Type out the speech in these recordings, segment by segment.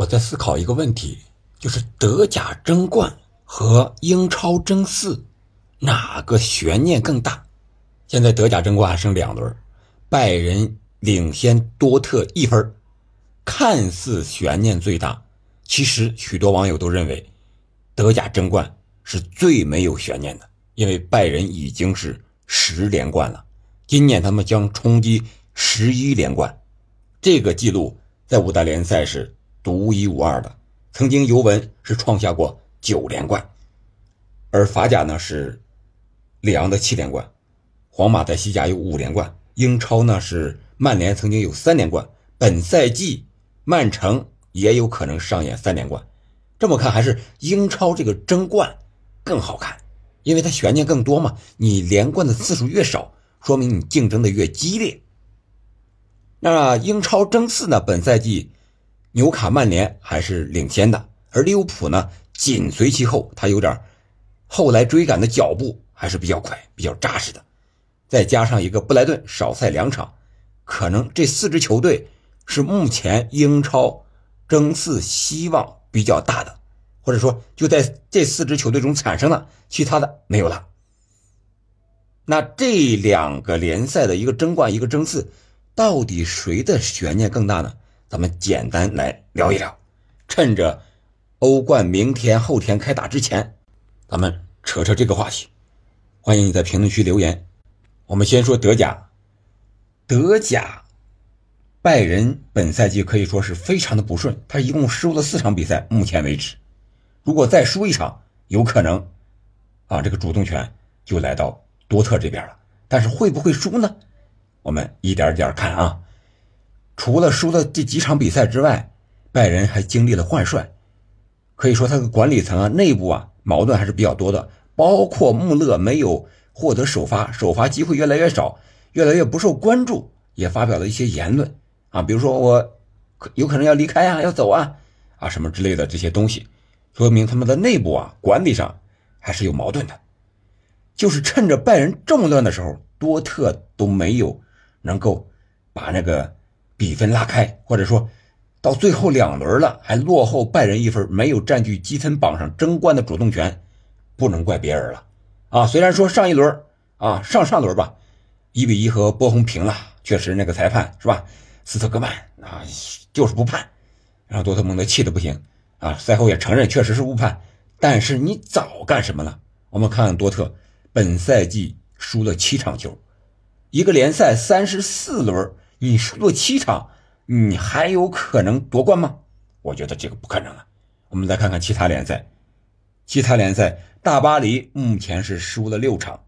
我在思考一个问题，就是德甲争冠和英超争四，哪个悬念更大？现在德甲争冠还剩两轮，拜仁领先多特一分，看似悬念最大。其实许多网友都认为，德甲争冠是最没有悬念的，因为拜仁已经是十连冠了，今年他们将冲击十一连冠，这个记录在五大联赛是。独一无二的，曾经尤文是创下过九连冠，而法甲呢是里昂的七连冠，皇马在西甲有五连冠，英超呢是曼联曾经有三连冠，本赛季曼城也有可能上演三连冠。这么看，还是英超这个争冠更好看，因为它悬念更多嘛。你连冠的次数越少，说明你竞争的越激烈。那英超争四呢？本赛季。纽卡、曼联还是领先的，而利物浦呢紧随其后，他有点后来追赶的脚步还是比较快、比较扎实的。再加上一个布莱顿少赛两场，可能这四支球队是目前英超争四希望比较大的，或者说就在这四支球队中产生了，其他的没有了。那这两个联赛的一个争冠、一个争四，到底谁的悬念更大呢？咱们简单来聊一聊，趁着欧冠明天后天开打之前，咱们扯扯这个话题。欢迎你在评论区留言。我们先说德甲，德甲拜仁本赛季可以说是非常的不顺，他一共输了四场比赛，目前为止，如果再输一场，有可能啊这个主动权就来到多特这边了。但是会不会输呢？我们一点点看啊。除了输的这几场比赛之外，拜仁还经历了换帅，可以说他的管理层啊内部啊矛盾还是比较多的。包括穆勒没有获得首发，首发机会越来越少，越来越不受关注，也发表了一些言论啊，比如说我有可能要离开啊，要走啊，啊什么之类的这些东西，说明他们的内部啊管理上还是有矛盾的。就是趁着拜仁这么乱的时候，多特都没有能够把那个。比分拉开，或者说到最后两轮了，还落后拜仁一分，没有占据积分榜上争冠的主动权，不能怪别人了啊！虽然说上一轮啊，上上轮吧，一比一和波鸿平了，确实那个裁判是吧？斯特格曼啊，就是不判，让多特蒙德气的不行啊！赛后也承认确实是误判，但是你早干什么了？我们看多特本赛季输了七场球，一个联赛三十四轮。你输了七场，你还有可能夺冠吗？我觉得这个不可能了。我们再看看其他联赛，其他联赛，大巴黎目前是输了六场，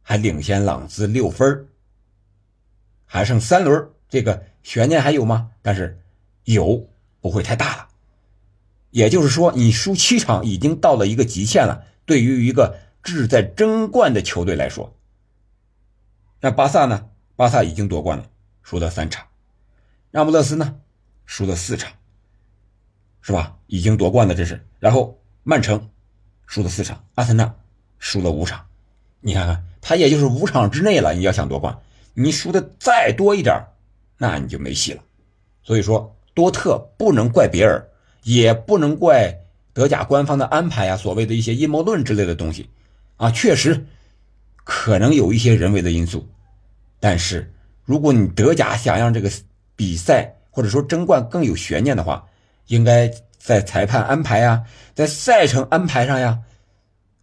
还领先朗兹六分还剩三轮，这个悬念还有吗？但是有，不会太大了。也就是说，你输七场已经到了一个极限了。对于一个志在争冠的球队来说，那巴萨呢？巴萨已经夺冠了。输了三场，让布勒斯呢输了四场，是吧？已经夺冠了，这是。然后曼城输了四场，阿森纳输了五场，你看看，他也就是五场之内了。你要想夺冠，你输的再多一点，那你就没戏了。所以说，多特不能怪别人，也不能怪德甲官方的安排啊，所谓的一些阴谋论之类的东西啊，确实可能有一些人为的因素，但是。如果你德甲想让这个比赛或者说争冠更有悬念的话，应该在裁判安排呀，在赛程安排上呀，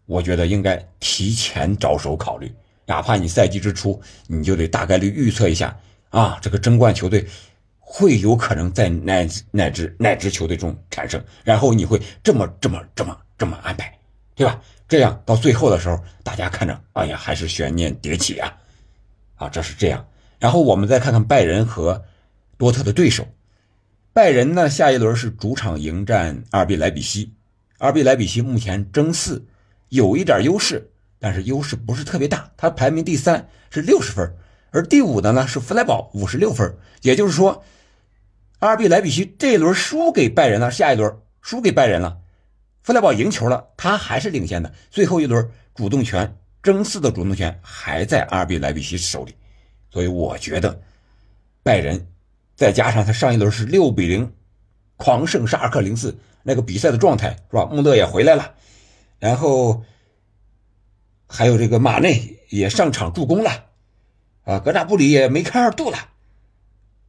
我觉得应该提前着手考虑。哪怕你赛季之初，你就得大概率预测一下啊，这个争冠球队会有可能在哪哪支哪支球队中产生，然后你会这么这么这么这么安排，对吧？这样到最后的时候，大家看着，哎呀，还是悬念迭起啊，啊，这是这样。然后我们再看看拜仁和多特的对手。拜仁呢，下一轮是主场迎战阿尔比莱比锡。阿尔比莱比锡目前争四，有一点优势，但是优势不是特别大。他排名第三，是六十分，而第五的呢是弗莱堡，五十六分。也就是说，阿尔比莱比锡这一轮输给拜仁了，下一轮输给拜仁了，弗莱堡赢球了，他还是领先的。最后一轮主动权争四的主动权还在阿尔比莱比锡手里。所以我觉得，拜仁再加上他上一轮是六比零狂胜沙尔克零四那个比赛的状态是吧？穆勒也回来了，然后还有这个马内也上场助攻了，啊，格纳布里也梅开二度了，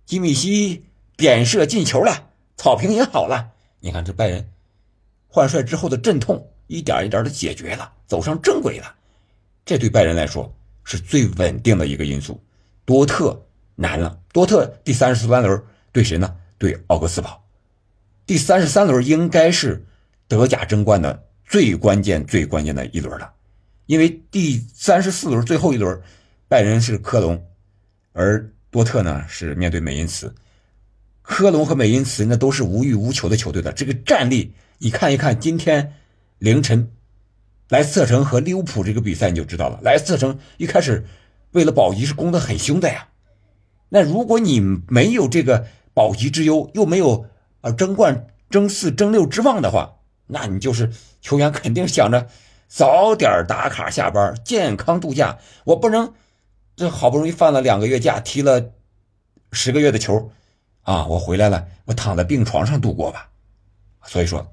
基米希点射进球了，草坪也好了。你看这拜仁换帅之后的阵痛一点一点的解决了，走上正轨了。这对拜仁来说是最稳定的一个因素。多特难了，多特第三十三轮对谁呢？对奥格斯堡。第三十三轮应该是德甲争冠的最关键、最关键的一轮了，因为第三十四轮最后一轮，拜仁是科隆，而多特呢是面对美因茨。科隆和美因茨那都是无欲无求的球队的，这个战力你看一看，今天凌晨莱斯特城和利物浦这个比赛你就知道了。莱斯特城一开始为了保级是攻得很凶的呀，那如果你没有这个保级之忧，又没有。呃争冠、争四、争六之望的话，那你就是球员肯定想着早点打卡下班，健康度假。我不能这好不容易放了两个月假，踢了十个月的球，啊，我回来了，我躺在病床上度过吧。所以说，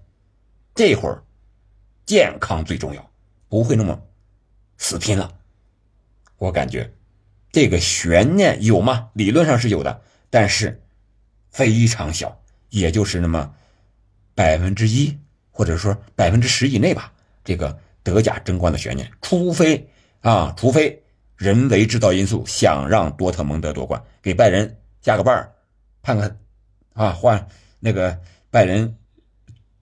这会儿健康最重要，不会那么死拼了。我感觉这个悬念有吗？理论上是有的，但是非常小。也就是那么百分之一，或者说百分之十以内吧。这个德甲争冠的悬念，除非啊，除非人为制造因素想让多特蒙德夺冠，给拜仁加个伴儿判个啊，换那个拜仁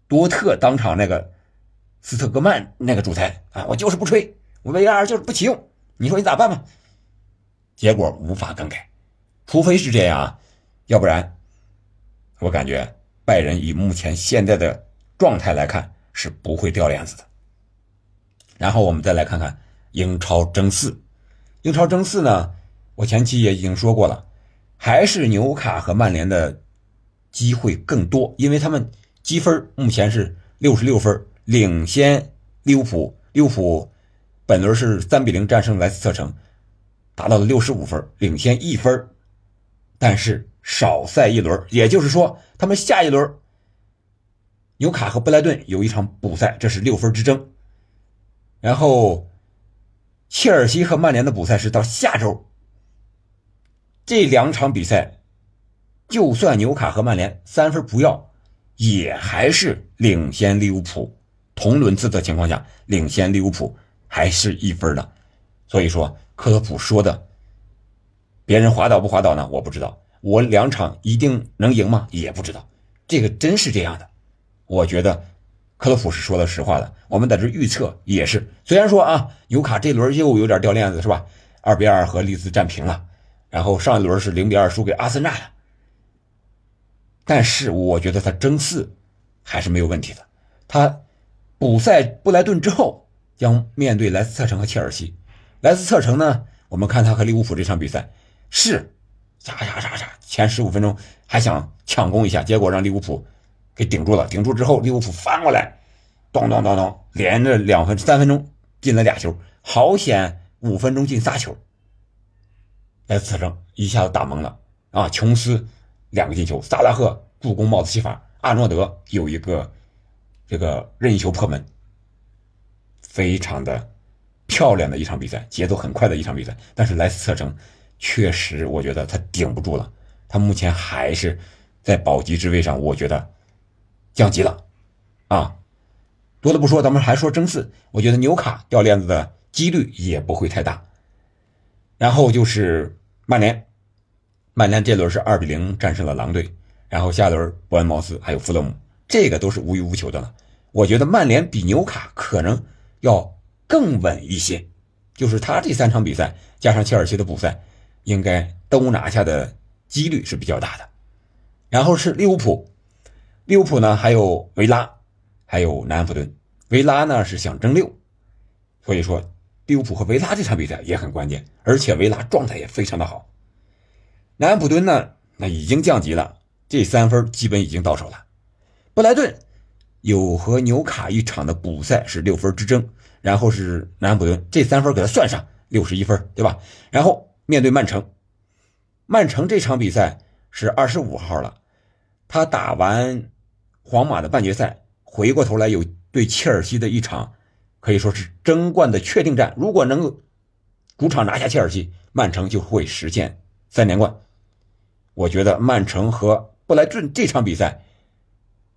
多特当场那个斯特格曼那个主裁啊，我就是不吹，我 VR 就是不启用，你说你咋办吧？结果无法更改，除非是这样啊，要不然。我感觉拜仁以目前现在的状态来看是不会掉链子的。然后我们再来看看英超争四，英超争四呢，我前期也已经说过了，还是纽卡和曼联的机会更多，因为他们积分目前是六十六分，领先利物浦。利物浦本轮是三比零战胜莱斯特城，达到了六十五分，领先一分，但是。少赛一轮，也就是说，他们下一轮纽卡和布莱顿有一场补赛，这是六分之争。然后，切尔西和曼联的补赛是到下周。这两场比赛，就算纽卡和曼联三分不要，也还是领先利物浦。同轮次的情况下，领先利物浦还是一分的。所以说，科洛普说的，别人滑倒不滑倒呢？我不知道。我两场一定能赢吗？也不知道，这个真是这样的。我觉得科洛普是说的实话的。我们在这预测也是，虽然说啊，纽卡这轮又有点掉链子，是吧？二比二和利兹战平了，然后上一轮是零比二输给阿森纳了。但是我觉得他争四还是没有问题的。他补赛布莱顿之后将面对莱斯特城和切尔西。莱斯特城呢，我们看他和利物浦这场比赛是。啥啥啥啥，前十五分钟还想抢攻一下，结果让利物浦给顶住了。顶住之后，利物浦翻过来，咚咚咚咚，连着两分三分钟进了俩球，好险五分钟进仨球。莱斯特城一下子打懵了啊！琼斯两个进球，萨拉赫助攻帽子戏法，阿诺德有一个这个任意球破门，非常的漂亮的一场比赛，节奏很快的一场比赛。但是莱斯特城。确实，我觉得他顶不住了。他目前还是在保级之位上，我觉得降级了。啊，多的不说，咱们还说争四。我觉得纽卡掉链子的几率也不会太大。然后就是曼联，曼联这轮是二比零战胜了狼队。然后下轮伯恩茅斯还有弗勒姆，这个都是无欲无求的了。我觉得曼联比纽卡可能要更稳一些，就是他这三场比赛加上切尔西的补赛。应该都拿下的几率是比较大的，然后是利物浦，利物浦呢还有维拉，还有南安普顿。维拉呢是想争六，所以说利物浦和维拉这场比赛也很关键，而且维拉状态也非常的好。南安普顿呢那已经降级了，这三分基本已经到手了。布莱顿有和纽卡一场的补赛是六分之争，然后是南安普顿这三分给他算上六十一分，对吧？然后。面对曼城，曼城这场比赛是二十五号了。他打完皇马的半决赛，回过头来有对切尔西的一场可以说是争冠的确定战。如果能够主场拿下切尔西，曼城就会实现三连冠。我觉得曼城和布莱顿这场比赛，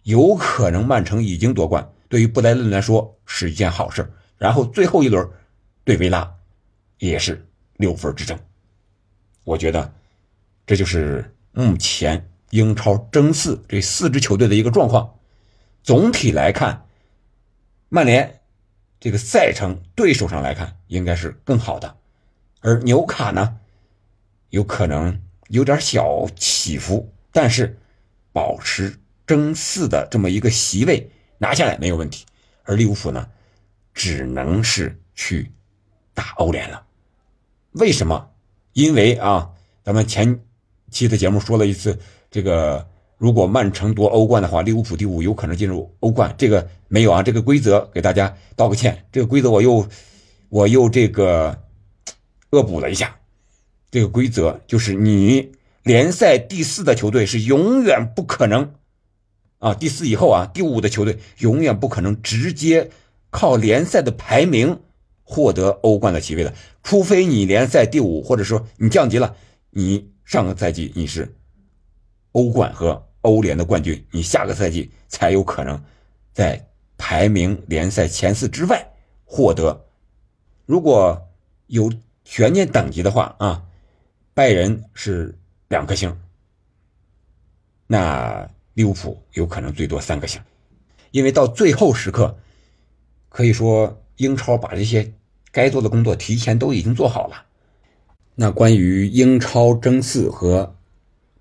有可能曼城已经夺冠，对于布莱顿来说是一件好事。然后最后一轮对维拉，也是六分之争。我觉得这就是目前英超争四这四支球队的一个状况。总体来看，曼联这个赛程对手上来看应该是更好的。而纽卡呢，有可能有点小起伏，但是保持争四的这么一个席位拿下来没有问题。而利物浦呢，只能是去打欧联了。为什么？因为啊，咱们前期的节目说了一次，这个如果曼城夺欧冠的话，利物浦第五有可能进入欧冠。这个没有啊，这个规则给大家道个歉。这个规则我又我又这个。恶补了一下，这个规则就是你联赛第四的球队是永远不可能啊，第四以后啊，第五的球队永远不可能直接靠联赛的排名获得欧冠的席位的，除非你联赛第五，或者说你降级了，你上个赛季你是欧冠和欧联的冠军，你下个赛季才有可能在排名联赛前四之外获得。如果有。悬念等级的话啊，拜仁是两颗星，那利物浦有可能最多三个星，因为到最后时刻，可以说英超把这些该做的工作提前都已经做好了。那关于英超争四和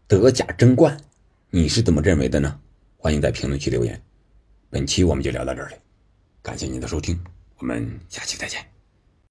德甲争冠，你是怎么认为的呢？欢迎在评论区留言。本期我们就聊到这里，感谢您的收听，我们下期再见。